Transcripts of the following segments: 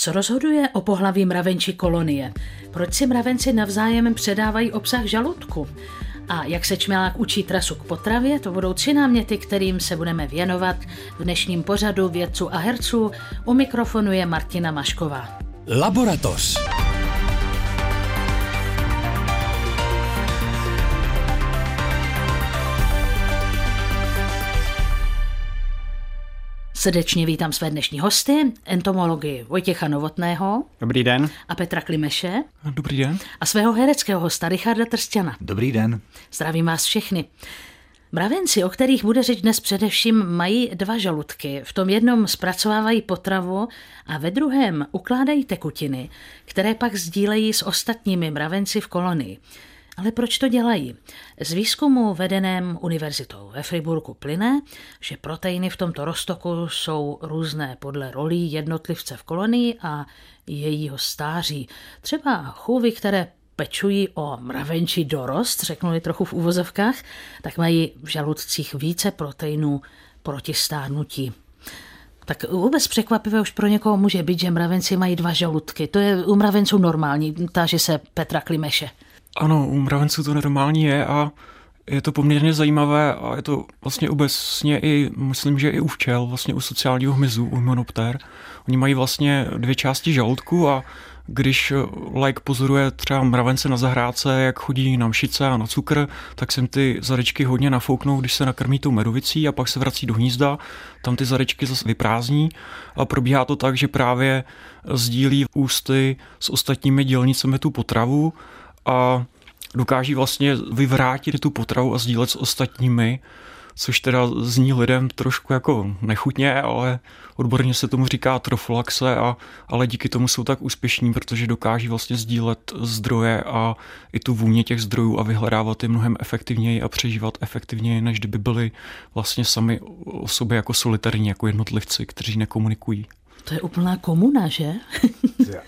Co rozhoduje o pohlaví mravenčí kolonie? Proč si mravenci navzájem předávají obsah žaludku? A jak se čmelák učí trasu k potravě, to budou tři náměty, kterým se budeme věnovat v dnešním pořadu vědců a herců. U mikrofonu je Martina Mašková. Laboratoř. Srdečně vítám své dnešní hosty, entomologii Vojtěcha Novotného. Dobrý den. A Petra Klimeše. Dobrý den. A svého hereckého hosta Richarda Trstěna. Dobrý den. Zdravím vás všechny. Mravenci, o kterých bude řeč dnes především, mají dva žaludky. V tom jednom zpracovávají potravu a ve druhém ukládají tekutiny, které pak sdílejí s ostatními mravenci v kolonii. Ale proč to dělají? Z výzkumu vedeném univerzitou ve Friburgu plyne, že proteiny v tomto roztoku jsou různé podle rolí jednotlivce v kolonii a jejího stáří. Třeba chůvy, které pečují o mravenčí dorost, řeknu trochu v úvozovkách, tak mají v žaludcích více proteinů proti stárnutí. Tak vůbec překvapivé už pro někoho může být, že mravenci mají dva žaludky. To je u mravenců normální, táže se Petra Klimeše. Ano, u mravenců to normální je a je to poměrně zajímavé a je to vlastně obecně i, myslím, že i u včel, vlastně u sociálního hmyzu, u monopter. Oni mají vlastně dvě části žaludku a když like pozoruje třeba mravence na zahrádce, jak chodí na mšice a na cukr, tak sem ty zadečky hodně nafouknou, když se nakrmí tou medovicí a pak se vrací do hnízda, tam ty zadečky zase vyprázdní a probíhá to tak, že právě sdílí ústy s ostatními dělnicemi tu potravu a dokáží vlastně vyvrátit tu potravu a sdílet s ostatními, což teda zní lidem trošku jako nechutně, ale odborně se tomu říká troflaxe, a, ale díky tomu jsou tak úspěšní, protože dokáží vlastně sdílet zdroje a i tu vůně těch zdrojů a vyhledávat je mnohem efektivněji a přežívat efektivněji, než kdyby byli vlastně sami o sobě jako solitární, jako jednotlivci, kteří nekomunikují. To je úplná komuna, že?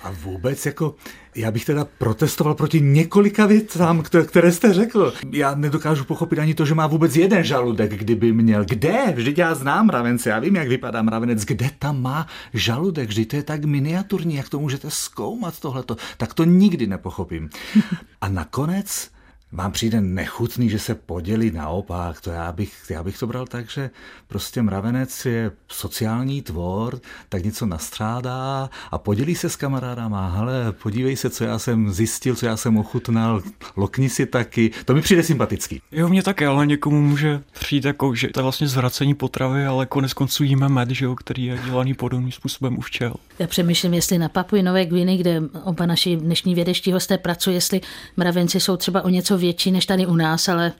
A vůbec jako, já bych teda protestoval proti několika věcám, které jste řekl. Já nedokážu pochopit ani to, že má vůbec jeden žaludek, kdyby měl. Kde? Vždyť já znám mravence, já vím, jak vypadá mravenec. Kde tam má žaludek? Vždyť to je tak miniaturní, jak to můžete zkoumat tohleto. Tak to nikdy nepochopím. A nakonec vám přijde nechutný, že se podělí naopak. To já bych, já bych to bral tak, že prostě mravenec je sociální tvor, tak něco nastřádá a podělí se s kamarádama. Hele, podívej se, co já jsem zjistil, co já jsem ochutnal, lokni si taky. To mi přijde sympatický. Jo, mě také, ale někomu může přijít jako, že to je vlastně zvracení potravy, ale konec konců jíme med, že jo, který je dělaný podobným způsobem u včel. Já přemýšlím, jestli na Papuji Nové Gviny, kde oba naši dnešní vědeští hosté pracují, jestli mravenci jsou třeba o něco větší než tady u nás, ale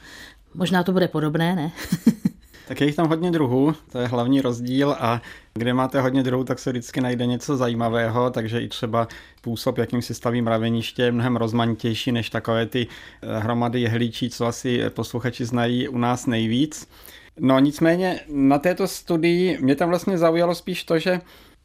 možná to bude podobné, ne? tak je jich tam hodně druhů, to je hlavní rozdíl a kde máte hodně druhů, tak se vždycky najde něco zajímavého, takže i třeba způsob, jakým si staví mraveniště, je mnohem rozmanitější než takové ty eh, hromady jehlíčí, co asi posluchači znají u nás nejvíc. No nicméně na této studii mě tam vlastně zaujalo spíš to, že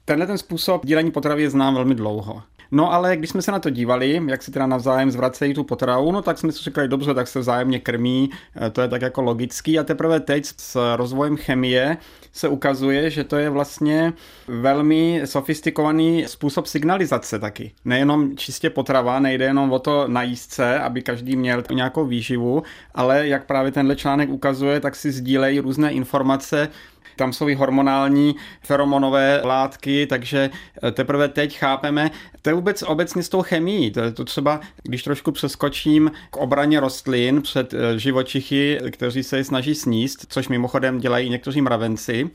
tenhle ten způsob dílení potravy znám velmi dlouho. No ale když jsme se na to dívali, jak si teda navzájem zvracejí tu potravu, no tak jsme si říkali, dobře, tak se vzájemně krmí, eh, to je tak jako logický a teprve teď s rozvojem chemie se ukazuje, že to je vlastně velmi sofistikovaný způsob signalizace taky. Nejenom čistě potrava, nejde jenom o to najíst se, aby každý měl nějakou výživu, ale jak právě tenhle článek ukazuje, tak si sdílejí různé informace tam jsou i hormonální feromonové látky, takže eh, teprve teď chápeme, to je vůbec obecně s tou chemií. To to třeba, když trošku přeskočím k obraně rostlin před eh, živočichy, kteří se je snaží sníst, což mimochodem dělají někteří mravenci,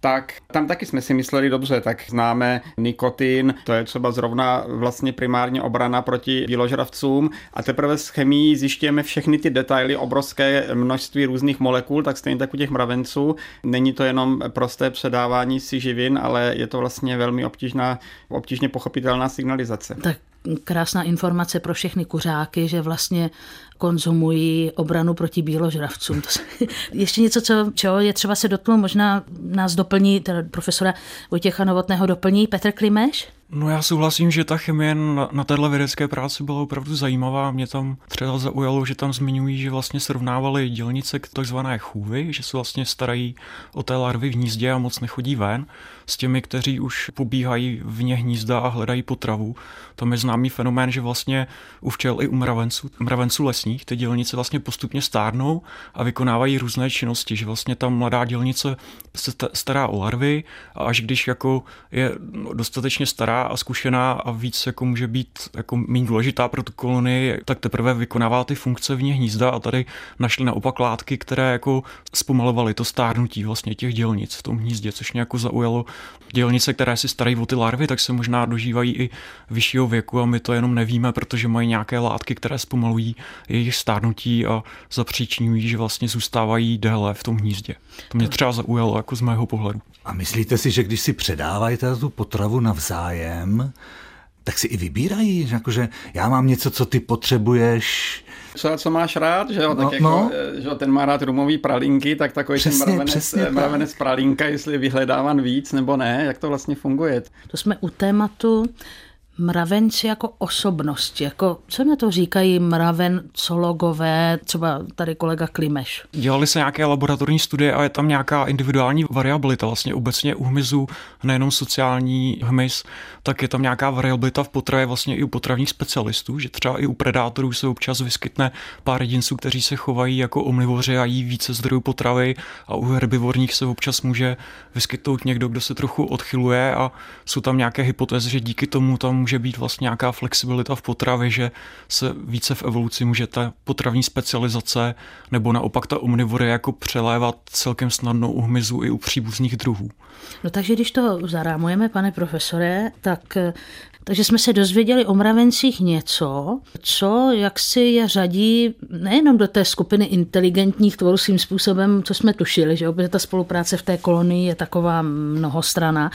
tak tam taky jsme si mysleli dobře, tak známe nikotin, to je třeba zrovna vlastně primárně obrana proti bíložravcům a teprve s chemií zjišťujeme všechny ty detaily, obrovské množství různých molekul, tak stejně tak u těch mravenců. Není to jenom prosté předávání si živin, ale je to vlastně velmi obtížná, obtížně pochopitelná signalizace. Tak krásná informace pro všechny kuřáky, že vlastně konzumují obranu proti bíložravcům. To se, ještě něco, co, čeho je třeba se dotknout, možná nás doplní, teda profesora Vojtěcha Novotného doplní Petr Klimeš? No já souhlasím, že ta chemie na, na téhle vědecké práci byla opravdu zajímavá. Mě tam třeba zaujalo, že tam zmiňují, že vlastně srovnávali dělnice k takzvané chůvy, že se vlastně starají o té larvy v hnízdě a moc nechodí ven, s těmi, kteří už pobíhají vně hnízda a hledají potravu. Tam je známý fenomén, že vlastně u včel i u mravenců, mravenců lesních ty dělnice vlastně postupně stárnou a vykonávají různé činnosti, že vlastně tam mladá dělnice se stará o larvy a až když jako je dostatečně stará a zkušená a víc jako může být jako méně důležitá pro tu kolonii, tak teprve vykonává ty funkce vně hnízda a tady našli naopak látky, které jako zpomalovaly to stárnutí vlastně těch dělnic v tom hnízdě, což mě jako zaujalo. Dělnice, které si starají o ty larvy, tak se možná dožívají i vyššího věku a my to jenom nevíme, protože mají nějaké látky, které zpomalují stárnutí a zapříčinují, že vlastně zůstávají déle v tom hnízdě. To mě třeba zaujalo jako z mého pohledu. A myslíte si, že když si předávají tu potravu navzájem, tak si i vybírají, jakože já mám něco, co ty potřebuješ, co, co máš rád, že jo, tak no, jako, no. Eh, že jo, ten má rád rumový pralinky, tak takový přesně, ten mravenec, přesně eh, mravenec pralinka, jestli je vyhledávan víc nebo ne, jak to vlastně funguje. To jsme u tématu mravenci jako osobnosti, jako co na to říkají mravencologové, třeba tady kolega Klimeš. Dělali se nějaké laboratorní studie a je tam nějaká individuální variabilita, vlastně obecně u hmyzu, nejenom sociální hmyz, tak je tam nějaká variabilita v potravě vlastně i u potravních specialistů, že třeba i u predátorů se občas vyskytne pár jedinců, kteří se chovají jako omnivoři a jí více zdrojů potravy a u herbivorních se občas může vyskytnout někdo, kdo se trochu odchyluje a jsou tam nějaké hypotézy, že díky tomu tam může být vlastně nějaká flexibilita v potravě, že se více v evoluci může ta potravní specializace nebo naopak ta omnivory jako přelévat celkem snadno u hmyzu i u příbuzných druhů. No takže když to zarámujeme, pane profesore, tak takže jsme se dozvěděli o mravencích něco, co jak si je řadí nejenom do té skupiny inteligentních tvorů svým způsobem, co jsme tušili, že protože ta spolupráce v té kolonii je taková mnohostrana,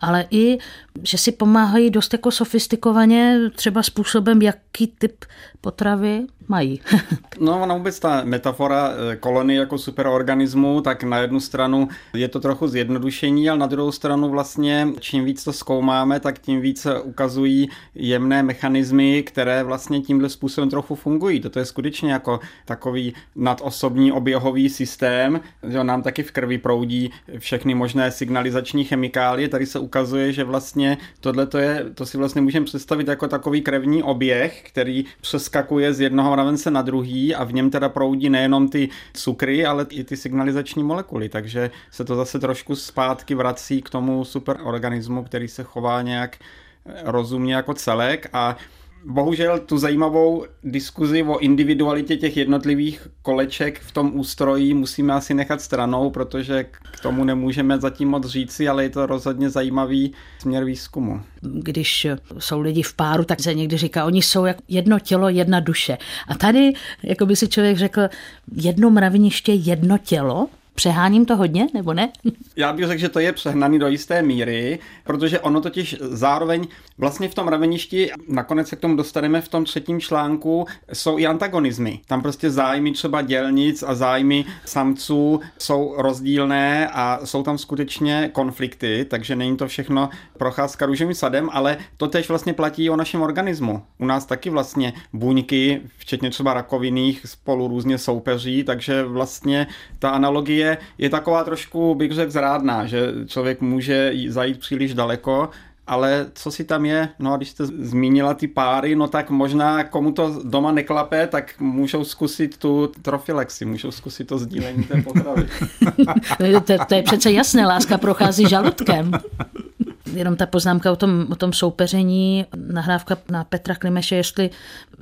ale i, že si pomáhají dost jako sofistikovaně třeba způsobem, jaký typ potravy mají. no ona vůbec ta metafora eh, kolony jako superorganismu, tak na jednu stranu je to trochu zjednodušení, ale na druhou stranu vlastně čím víc to zkoumáme, tak tím víc ukazují jemné mechanismy, které vlastně tímhle způsobem trochu fungují. Toto je skutečně jako takový nadosobní oběhový systém, že nám taky v krvi proudí všechny možné signalizační chemikálie. Tady se ukazuje, že vlastně tohle to je, to si vlastně můžeme představit jako takový krevní oběh, který přeskakuje z jednoho mravence na druhý a v něm teda proudí nejenom ty cukry, ale i ty signalizační molekuly, takže se to zase trošku zpátky vrací k tomu superorganismu, který se chová nějak rozumně jako celek a bohužel tu zajímavou diskuzi o individualitě těch jednotlivých koleček v tom ústroji musíme asi nechat stranou, protože k tomu nemůžeme zatím moc říci, ale je to rozhodně zajímavý směr výzkumu. Když jsou lidi v páru, tak se někdy říká, oni jsou jak jedno tělo, jedna duše. A tady, jako by si člověk řekl, jedno mraveniště, jedno tělo, Přeháním to hodně, nebo ne? Já bych řekl, že to je přehnaný do jisté míry, protože ono totiž zároveň vlastně v tom raveništi, nakonec se k tomu dostaneme v tom třetím článku, jsou i antagonizmy. Tam prostě zájmy třeba dělnic a zájmy samců jsou rozdílné a jsou tam skutečně konflikty, takže není to všechno procházka růžovým sadem, ale to tež vlastně platí o našem organismu. U nás taky vlastně buňky, včetně třeba rakoviných, spolu různě soupeří, takže vlastně ta analogie je, je taková trošku, bych řekl, zrádná, že člověk může zajít příliš daleko, ale co si tam je, no a když jste zmínila ty páry, no tak možná komu to doma neklape, tak můžou zkusit tu trofilexi, můžou zkusit to sdílení té potravy. to, to je přece jasné, láska prochází žaludkem. Jenom ta poznámka o tom, o tom soupeření, nahrávka na Petra Klimeše, jestli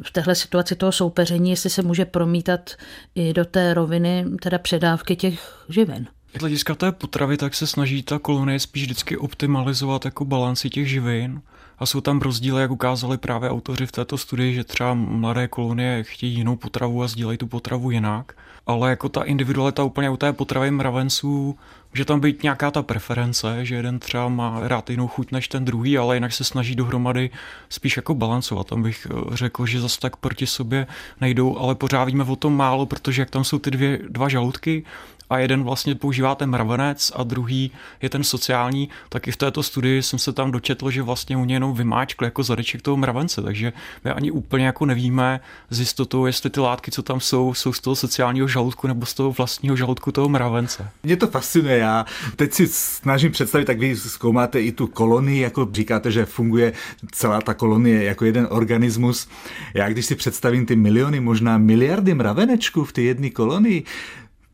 v téhle situaci toho soupeření, jestli se může promítat i do té roviny teda předávky těch živin. Z hlediska té potravy, tak se snaží ta kolonie spíš vždycky optimalizovat jako balanci těch živin. A jsou tam rozdíly, jak ukázali právě autoři v této studii, že třeba mladé kolonie chtějí jinou potravu a sdílejí tu potravu jinak. Ale jako ta individualita úplně u té potravy mravenců Může tam být nějaká ta preference, že jeden třeba má rád jinou chuť než ten druhý, ale jinak se snaží dohromady spíš jako balancovat. Tam bych eh, řekl, že zase tak proti sobě nejdou, ale pořád víme o tom málo, protože jak tam jsou ty dvě, dva žaludky a jeden vlastně používá ten mravenec a druhý je ten sociální, tak i v této studii jsem se tam dočetl, že vlastně u něj jenom vymáčkli jako zadeček toho mravence, takže my ani úplně jako nevíme z jistotou, jestli ty látky, co tam jsou, jsou z toho sociálního žaludku nebo z toho vlastního žaludku toho mravence. Mě to fascinuje, já teď si snažím představit, tak vy zkoumáte i tu kolonii, jako říkáte, že funguje celá ta kolonie jako jeden organismus. Já když si představím ty miliony, možná miliardy mravenečků v té jedné kolonii,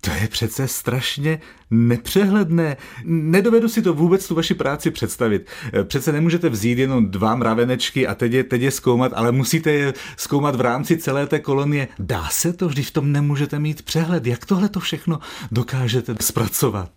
to je přece strašně nepřehledné. Nedovedu si to vůbec tu vaši práci představit. Přece nemůžete vzít jenom dva mravenečky a teď je, teď je zkoumat, ale musíte je zkoumat v rámci celé té kolonie. Dá se to, když v tom nemůžete mít přehled? Jak tohle to všechno dokážete zpracovat?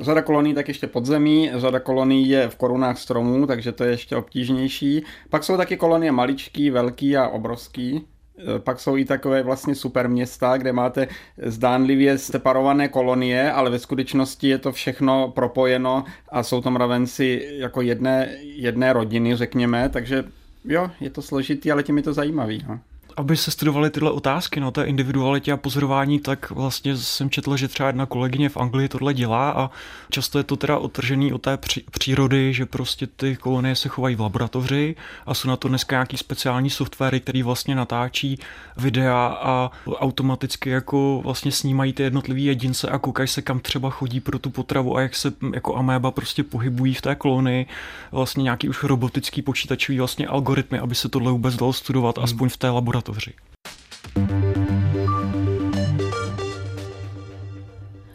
Řada kolonií tak ještě podzemí, řada kolonií je v korunách stromů, takže to je ještě obtížnější. Pak jsou taky kolonie maličký, velký a obrovský. Eh, pak jsou i takové vlastně super města, kde máte zdánlivě separované kolonie, ale ve skutečnosti je to všechno propojeno a jsou tam mravenci jako jedné, jedné rodiny, řekněme, takže jo, je to složitý, ale tím je to zajímavý. No aby se studovaly tyhle otázky na té individualitě a pozorování, tak vlastně jsem četl, že třeba jedna kolegyně v Anglii tohle dělá a často je to teda otržený od té přírody, že prostě ty kolonie se chovají v laboratoři a jsou na to dneska nějaký speciální softwary, který vlastně natáčí videa a automaticky jako vlastně snímají ty jednotlivý jedince a koukají se kam třeba chodí pro tu potravu a jak se jako améba prostě pohybují v té kolonii. Vlastně nějaký už robotický počítačový vlastně algoritmy, aby se tohle vůbec dalo studovat, hmm. aspoň v té laboratoři laboratoři.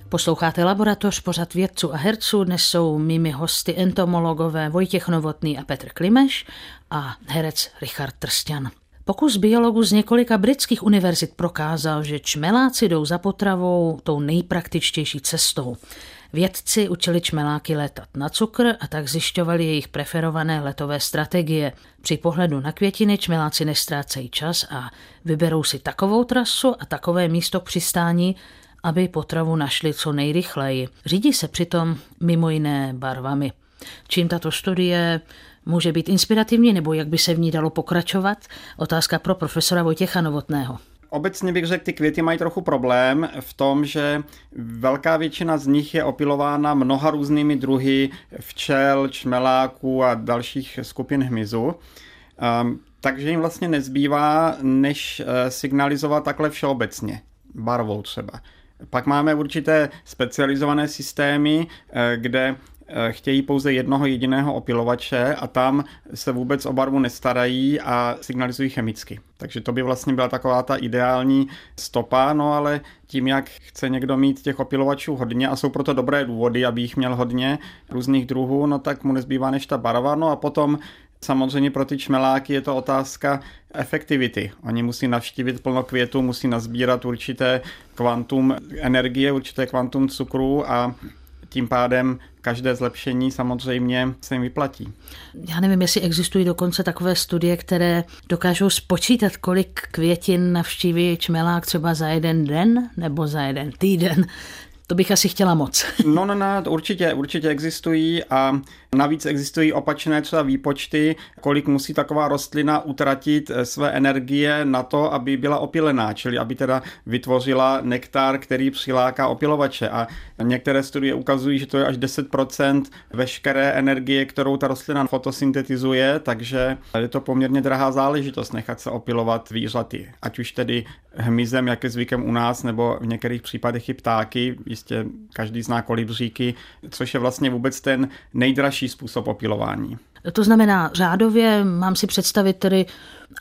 Posloucháte Laboratoř, pořad vědců a herců. Dnes jsou mými hosty entomologové Vojtěch Novotný a Petr Klimeš a herec Richard Trstan. Pokus biologů z několika britských univerzit prokázal, že čmeláci jdou za potravou tou nejpraktičtější cestou. Vědci učili čmeláky letat na cukr a tak zjišťovali jejich preferované letové strategie. Při pohledu na květiny čmeláci nestrácejí čas a vyberou si takovou trasu a takové místo k přistání, aby potravu našli co nejrychleji. Řídí se přitom mimo jiné barvami. Čím tato studie může být inspirativní nebo jak by se v ní dalo pokračovat? Otázka pro profesora Vojtěcha Novotného. Obecně bych řekl, ty květy mají trochu problém v tom, že velká většina z nich je opilována mnoha různými druhy včel, čmeláků a dalších skupin hmyzu. Um, takže jim vlastně nezbývá, než uh, signalizovat takhle všeobecně, barvou třeba. Pak máme určité specializované systémy, uh, kde Eh, chtějí pouze jednoho jediného opilovače a tam se vůbec o barvu nestarají a signalizují chemicky. Takže to by vlastně byla taková ta ideální stopa, no ale tím, jak chce někdo mít těch opilovačů hodně a jsou proto dobré důvody, aby jich měl hodně různých druhů, no tak mu nezbývá než ta barva. No a potom Samozřejmě pro ty čmeláky je to otázka efektivity. Oni musí navštívit plno květů, musí nazbírat určité kvantum energie, určité kvantum cukru a tím pádem každé zlepšení samozřejmě se jim vyplatí. Já nevím, jestli existují dokonce takové studie, které dokážou spočítat, kolik květin navštíví čmelák třeba za jeden den nebo za jeden týden. To bych asi chtěla moc. No, no, no, určitě, určitě existují a navíc existují opačné třeba výpočty, kolik musí taková rostlina utratit eh, své energie na to, aby byla opilená, čili aby teda vytvořila nektar, který přiláká opilovače. A některé studie ukazují, že to je až 10% veškeré energie, kterou ta rostlina fotosyntetizuje, takže je to poměrně drahá záležitost nechat se opilovat výřaty. Ať už tedy hmyzem, jak je zvykem u nás, nebo v některých případech i ptáky, jistě každý zná kolibříky, což je vlastně vůbec ten nejdražší způsob opilování. To znamená, řádově mám si představit tedy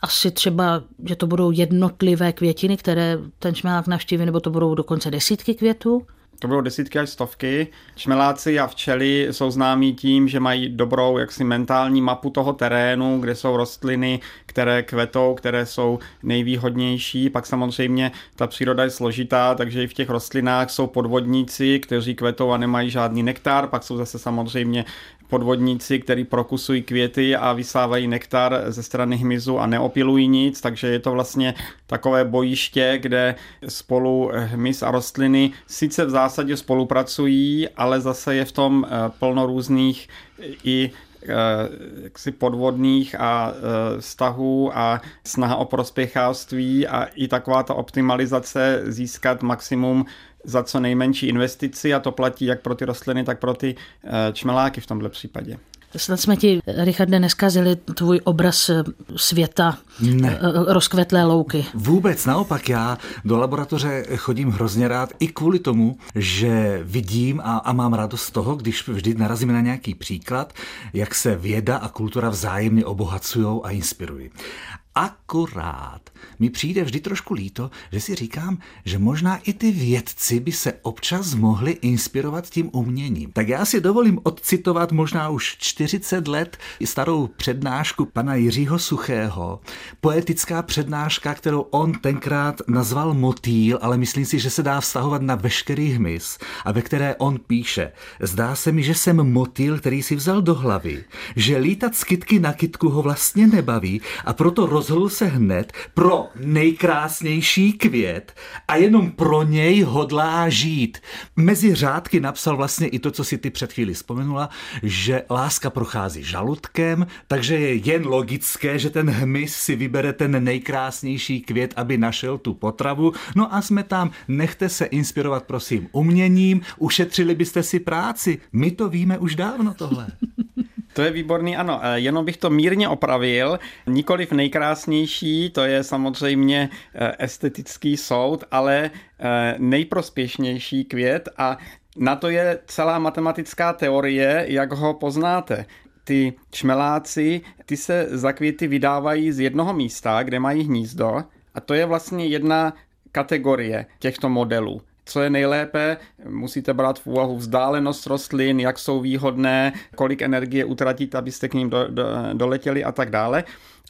asi třeba, že to budou jednotlivé květiny, které ten šmelák navštíví, nebo to budou dokonce desítky květů? To budou desítky až stovky. Čmeláci a včely jsou známí tím, že mají dobrou jaksi mentální mapu toho terénu, kde jsou rostliny, které kvetou, které jsou nejvýhodnější. Pak samozřejmě ta příroda je složitá, takže i v těch rostlinách jsou podvodníci, kteří kvetou a nemají žádný nektar. Pak jsou zase samozřejmě podvodníci, kteří prokusují květy a vysávají nektar ze strany hmyzu a neopilují nic, takže je to vlastně takové bojiště, kde spolu hmyz a rostliny sice v zásadě spolupracují, ale zase je v tom eh, plno různých i eh, jaksi podvodných a eh, vztahů a snaha o prospěchářství a i taková ta optimalizace získat maximum za co nejmenší investici a to platí jak pro ty rostliny, tak pro ty eh, čmeláky v tomhle případě. Snad jsme ti, Richarde, neskazili tvůj obraz světa ne. rozkvetlé louky. Vůbec naopak, já do laboratoře chodím hrozně rád i kvůli tomu, že vidím a, a mám radost z toho, když vždy narazíme na nějaký příklad, jak se věda a kultura vzájemně obohacují a inspirují. Akorát mi přijde vždy trošku líto, že si říkám, že možná i ty vědci by se občas mohli inspirovat tím uměním. Tak já si dovolím odcitovat možná už 40 let starou přednášku pana Jiřího Suchého. Poetická přednáška, kterou on tenkrát nazval motýl, ale myslím si, že se dá vztahovat na veškerý hmyz a ve které on píše. Zdá se mi, že jsem motýl, který si vzal do hlavy, že lítat z kytky na kytku ho vlastně nebaví a proto rozhodl se hned pro nejkrásnější květ a jenom pro něj hodlá žít. Mezi řádky napsal vlastně i to, co si ty před chvíli vzpomenula, že láska prochází žaludkem, takže je jen logické, že ten hmyz si vybere ten nejkrásnější květ, aby našel tu potravu. No a jsme tam, nechte se inspirovat prosím uměním, ušetřili byste si práci. My to víme už dávno tohle. To je výborný, ano. Eh, jenom bych to mírně opravil. Nikoliv nejkrásnější, to je samozřejmě eh, estetický soud, ale eh, nejprospěšnější květ a na to je celá matematická teorie, jak ho poznáte ty čmeláci, ty se za květy vydávají z jednoho místa, kde mají hnízdo a to je vlastně jedna kategorie těchto modelů co je nejlépe, musíte brát v úvahu vzdálenost rostlin, jak jsou výhodné, kolik energie utratit, abyste k ním do, do, doletěli a tak dále.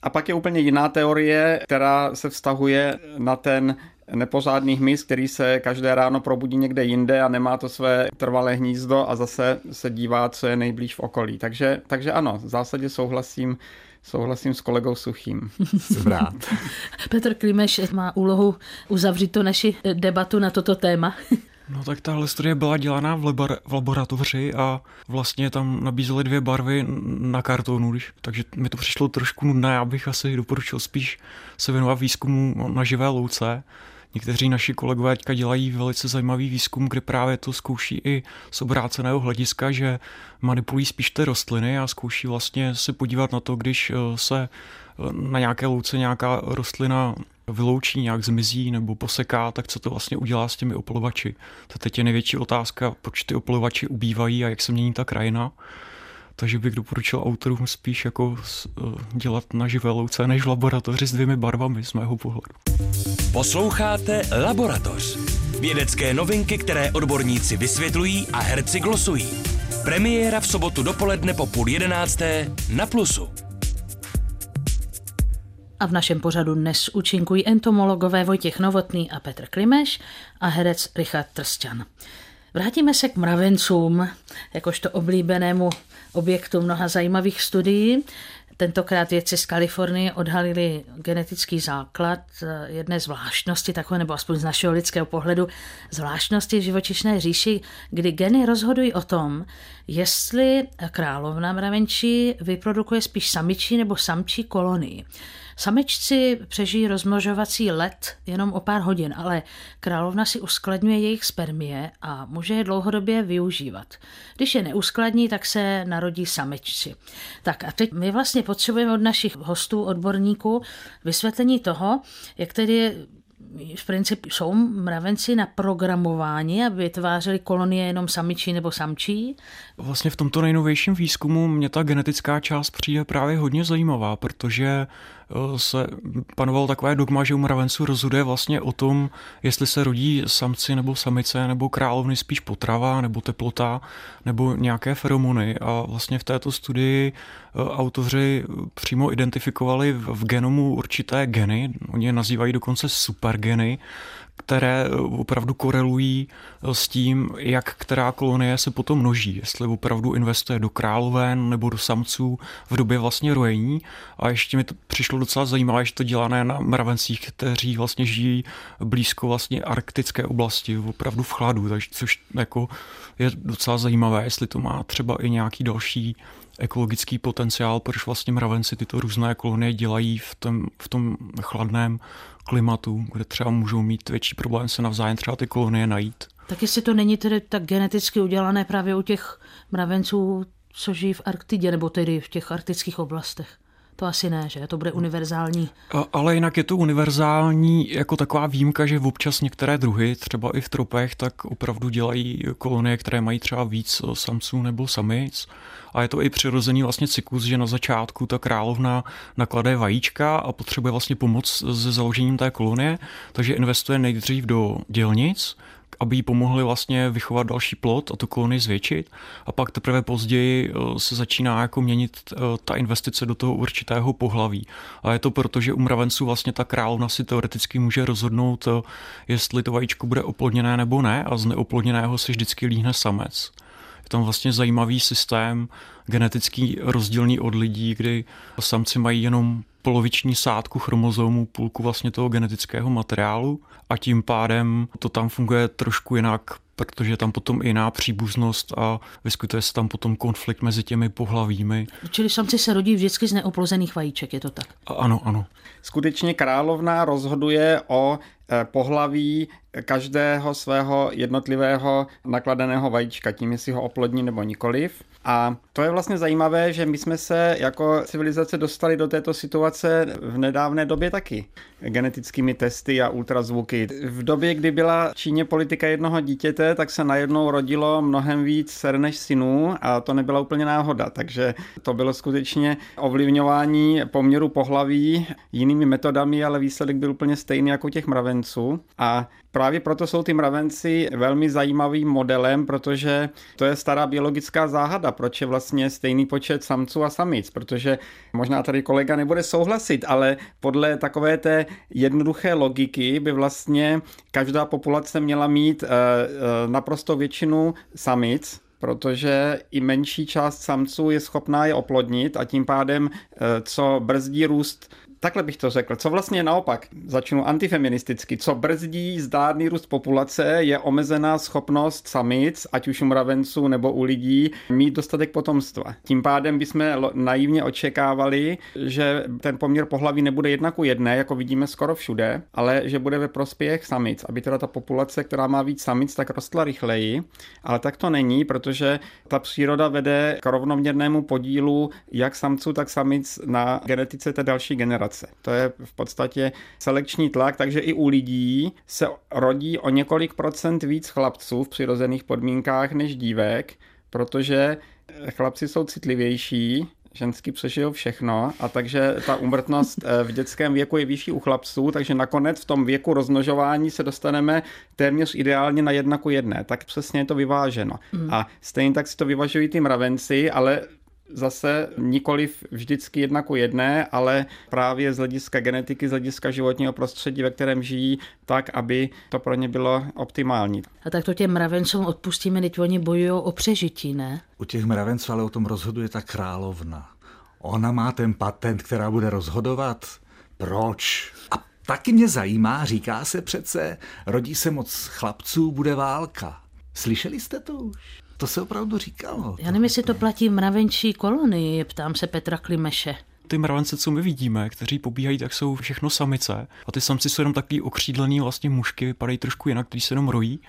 A pak je úplně jiná teorie, která se vztahuje na ten nepořádný hmyz, který se každé ráno probudí někde jinde a nemá to své trvalé hnízdo a zase se dívá, co je nejblíž v okolí. Takže, takže ano, v zásadě souhlasím Souhlasím s kolegou Suchým. Jsem rád. Petr Klimeš má úlohu uzavřít to naši debatu na toto téma. No tak tahle studie byla dělaná v, labar- v laboratoři a vlastně tam nabízely dvě barvy na kartonu, když, takže mi to přišlo trošku nudné, já bych asi doporučil spíš se věnovat výzkumu na živé louce. Někteří naši kolegové teďka dělají velice zajímavý výzkum, kde právě to zkouší i z obráceného hlediska, že manipulují spíš ty rostliny a zkouší vlastně se podívat na to, když eh, se eh, na nějaké louce nějaká rostlina vyloučí, nějak zmizí nebo poseká, tak co to vlastně udělá s těmi opolovači. To teď je největší otázka, proč ty opolovači ubývají a jak se mění ta krajina. Takže bych doporučil autorům spíš jako eh, dělat na živé louce, než v laboratoři s dvěmi barvami z mého pohledu. Posloucháte Laboratoř. Vědecké novinky, které odborníci vysvětlují a herci glosují. Premiéra v sobotu dopoledne po půl jedenácté na Plusu. A v našem pořadu dnes účinkují entomologové Vojtěch Novotný a Petr Klimeš a herec Richard Trstan. Vrátíme se k mravencům, jakožto oblíbenému objektu mnoha zajímavých studií. Tentokrát vědci z Kalifornie odhalili genetický základ jedné zvláštnosti, takové, nebo aspoň z našeho lidského pohledu, zvláštnosti živočišné říši, kdy geny rozhodují o tom, jestli královna mravenčí vyprodukuje spíš samičí nebo samčí kolonii. Samečci přežijí rozmnožovací let jenom o pár hodin, ale královna si uskladňuje jejich spermie a může je dlouhodobě využívat. Když je neuskladní, tak se narodí samečci. Tak a teď my vlastně potřebujeme od našich hostů, odborníků, vysvětlení toho, jak tedy v principu jsou mravenci na programování, aby vytvářeli kolonie jenom samičí nebo samčí? Vlastně v tomto nejnovějším výzkumu mě ta genetická část přijde právě hodně zajímavá, protože se panovalo takové dogma, že u mravenců rozhoduje vlastně o tom, jestli se rodí samci nebo samice, nebo královny spíš potrava, nebo teplota, nebo nějaké feromony. A vlastně v této studii eh, autoři přímo identifikovali v genomu určité geny, oni je nazývají dokonce supergeny, které eh, opravdu korelují eh, s tím, jak která kolonie se potom množí, jestli opravdu investuje do královen nebo do samců v době vlastně rojení. A ještě mi to přišlo docela zajímavé, že to dělané na mravencích, kteří vlastně žijí blízko vlastně arktické oblasti, opravdu v chladu, takže což jako je docela zajímavé, jestli to má třeba i nějaký další ekologický potenciál, proč vlastně mravenci tyto různé kolonie dělají v tom, v tom chladném klimatu, kde třeba můžou mít větší problém se navzájem třeba ty kolonie najít. Tak jestli to není tedy tak geneticky udělané právě u těch mravenců co žijí v Arktidě, nebo tedy v těch arktických oblastech. To asi ne, že? To bude univerzální. A, ale jinak je to univerzální jako taková výjimka, že občas některé druhy, třeba i v tropech, tak opravdu dělají kolonie, které mají třeba víc samců nebo samic. A je to i přirozený vlastně cyklus, že na začátku ta královna naklade vajíčka a potřebuje vlastně pomoc se založením té kolonie, takže investuje nejdřív do dělnic, aby jí pomohli vlastně vychovat další plot a tu kolonii zvětšit a pak teprve později eh, se začíná jako měnit eh, ta investice do toho určitého pohlaví. A je to proto, že u mravenců vlastně ta královna si teoreticky může rozhodnout, eh, jestli to vajíčko bude oplodněné nebo ne a z neoplodněného se vždycky líhne samec. Je tam vlastně zajímavý systém, genetický rozdílný od lidí, kdy samci mají jenom poloviční sádku chromozomů, půlku vlastně toho genetického materiálu a tím pádem to tam funguje trošku jinak, protože je tam potom i jiná příbuznost a vyskytuje se tam potom konflikt mezi těmi pohlavími. Čili samci se rodí vždycky z neoplozených vajíček, je to tak? A ano, ano. Skutečně královna rozhoduje o pohlaví každého svého jednotlivého nakladeného vajíčka, tím jestli ho oplodní nebo nikoliv. A to je vlastně zajímavé, že my jsme se jako civilizace dostali do této situace v nedávné době taky. Genetickými testy a ultrazvuky. V době, kdy byla v Číně politika jednoho dítěte, tak se najednou rodilo mnohem víc ser než synů a to nebyla úplně náhoda. Takže to bylo skutečně ovlivňování poměru pohlaví jinými metodami, ale výsledek byl úplně stejný jako těch mravenců. A Právě proto jsou ty mravenci velmi zajímavým modelem, protože to je stará biologická záhada, proč je vlastně stejný počet samců a samic, protože možná tady kolega nebude souhlasit, ale podle takové té jednoduché logiky by vlastně každá populace měla mít eh, eh, naprosto většinu samic, protože i menší část samců je schopná je oplodnit a tím pádem, eh, co brzdí růst takhle bych to řekl. Co vlastně naopak, začnu antifeministicky, co brzdí zdárný růst populace, je omezená schopnost samic, ať už u mravenců nebo u lidí, mít dostatek potomstva. Tím pádem bychom naivně očekávali, že ten poměr pohlaví nebude jedna ku jedné, jako vidíme skoro všude, ale že bude ve prospěch samic, aby teda ta populace, která má víc samic, tak rostla rychleji. Ale tak to není, protože ta příroda vede k rovnoměrnému podílu jak samců, tak samic na genetice té další generace generace. To je v podstatě selekční tlak, takže i u lidí se rodí o několik procent víc chlapců v přirozených podmínkách než dívek, protože chlapci jsou citlivější, ženský přežijou všechno a takže ta umrtnost eh, v dětském věku je vyšší u chlapců, takže nakonec v tom věku rozmnožování se dostaneme téměř ideálně na jedna ku jedné. Tak přesně je to vyváženo. Mm. A stejně tak si to vyvažují ty mravenci, ale zase nikoliv vždycky jedna ku jedné, ale právě z hlediska genetiky, z hlediska životního prostředí, ve kterém žijí, tak, aby to pro ně bylo optimální. A tak to těm mravencům odpustíme, teď oni bojují o přežití, ne? U těch mravenců ale o tom rozhoduje ta královna. Ona má ten patent, která bude rozhodovat. Proč? A taky mě zajímá, říká se přece, rodí se moc chlapců, bude válka. Slyšeli jste to už? To se opravdu říkalo. Já nevím, jestli to platí mravenčí kolonii, ptám se Petra Klimeše ty mravence, co my vidíme, kteří pobíhají, tak jsou všechno samice. A ty samci jsou jenom takový okřídlený vlastně mušky, vypadají trošku jinak, když se jenom rojí.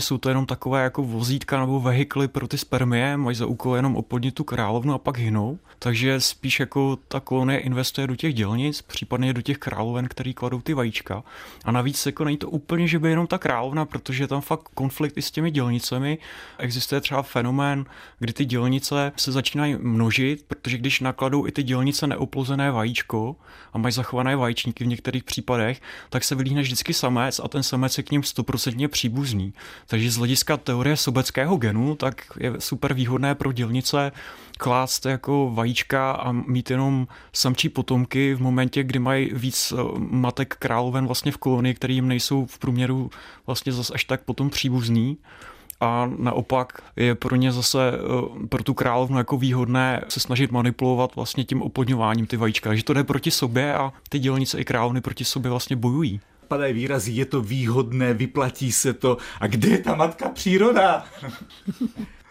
Jsou to jenom takové jako vozítka nebo vehikly pro ty spermie, mají za úkol jenom oplodnit tu královnu a pak hynou. Takže spíš jako ta kolonie investuje do těch dělnic, případně do těch královen, který kladou ty vajíčka. A navíc jako není to úplně, že by jenom ta královna, protože tam fakt konflikt i s těmi dělnicemi. Existuje třeba fenomén, kdy ty dělnice se začínají množit, protože když nakladou i ty dělnice neoplozené vajíčko a mají zachované vajíčníky v některých případech, tak se vylíhne vždycky samec a ten samec je k ním stoprocentně příbuzný. Takže z hlediska teorie sobeckého genu, tak je super výhodné pro dělnice klást jako vajíčka a mít jenom samčí potomky v momentě, kdy mají víc eh, matek královen vlastně v kolonii, který jim nejsou v průměru vlastně zase až tak potom příbuzný a naopak je pro ně zase, eh, pro tu královnu jako výhodné se snažit manipulovat vlastně tím oplodňováním ty vajíčka. že to jde proti sobě a ty dělnice i královny proti sobě vlastně bojují padají výrazy, je to výhodné, vyplatí se to. A kde je ta matka příroda?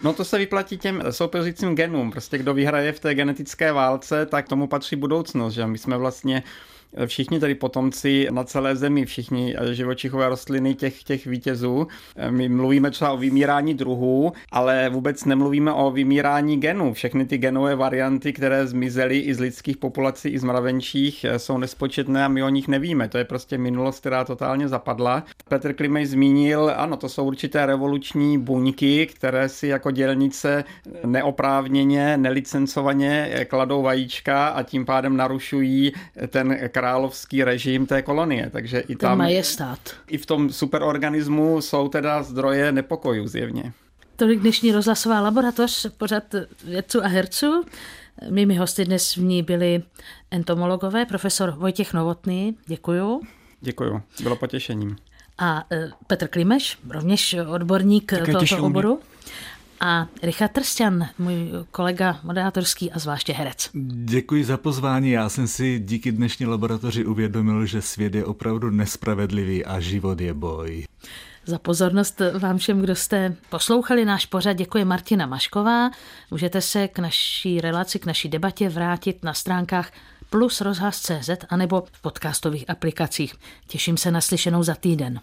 No to se vyplatí těm soupeřícím genům. Prostě kdo vyhraje v té genetické válce, tak tomu patří budoucnost. Že? My jsme vlastně všichni tady potomci na celé zemi, všichni živočichové rostliny těch, těch vítězů. My mluvíme třeba o vymírání druhů, ale vůbec nemluvíme o vymírání genů. Všechny ty genové varianty, které zmizely i z lidských populací, i z mravenčích, jsou nespočetné a my o nich nevíme. To je prostě minulost, která totálně zapadla. Petr Klimej zmínil, ano, to jsou určité revoluční buňky, které si jako dělnice neoprávněně, nelicencovaně kladou vajíčka a tím pádem narušují ten královský režim té kolonie, takže i tam... Ten majestát. I v tom superorganismu jsou teda zdroje nepokojů zjevně. Tolik dnešní rozhlasová laboratoř, pořad vědců a herců. Mými hosty dnes v ní byli entomologové, profesor Vojtěch Novotný, děkuju. Děkuju, bylo potěšením. A e, Petr Klimeš, rovněž odborník Také tohoto oboru. A Richard Trstan, můj kolega moderátorský a zvláště herec. Děkuji za pozvání. Já jsem si díky dnešní laboratoři uvědomil, že svět je opravdu nespravedlivý a život je boj. Za pozornost vám všem, kdo jste poslouchali náš pořad, děkuji Martina Mašková. Můžete se k naší relaci, k naší debatě vrátit na stránkách plus rozhlas.cz anebo v podcastových aplikacích. Těším se na slyšenou za týden.